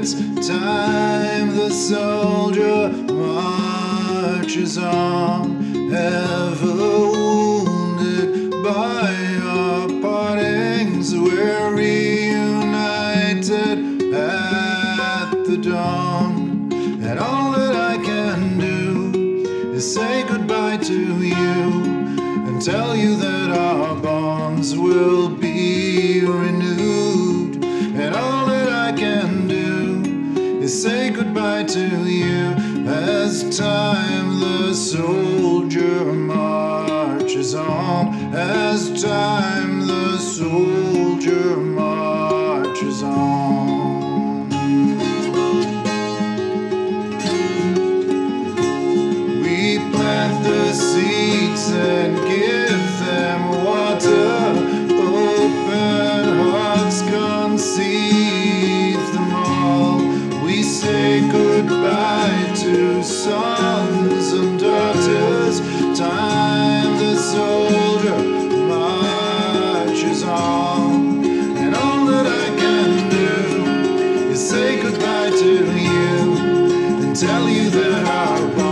time the soldier marches on, ever wounded by our partings, we're reunited at the dawn. And all that I can do is say goodbye to you time the soldier marches on, as time the soldier marches tell you that I want.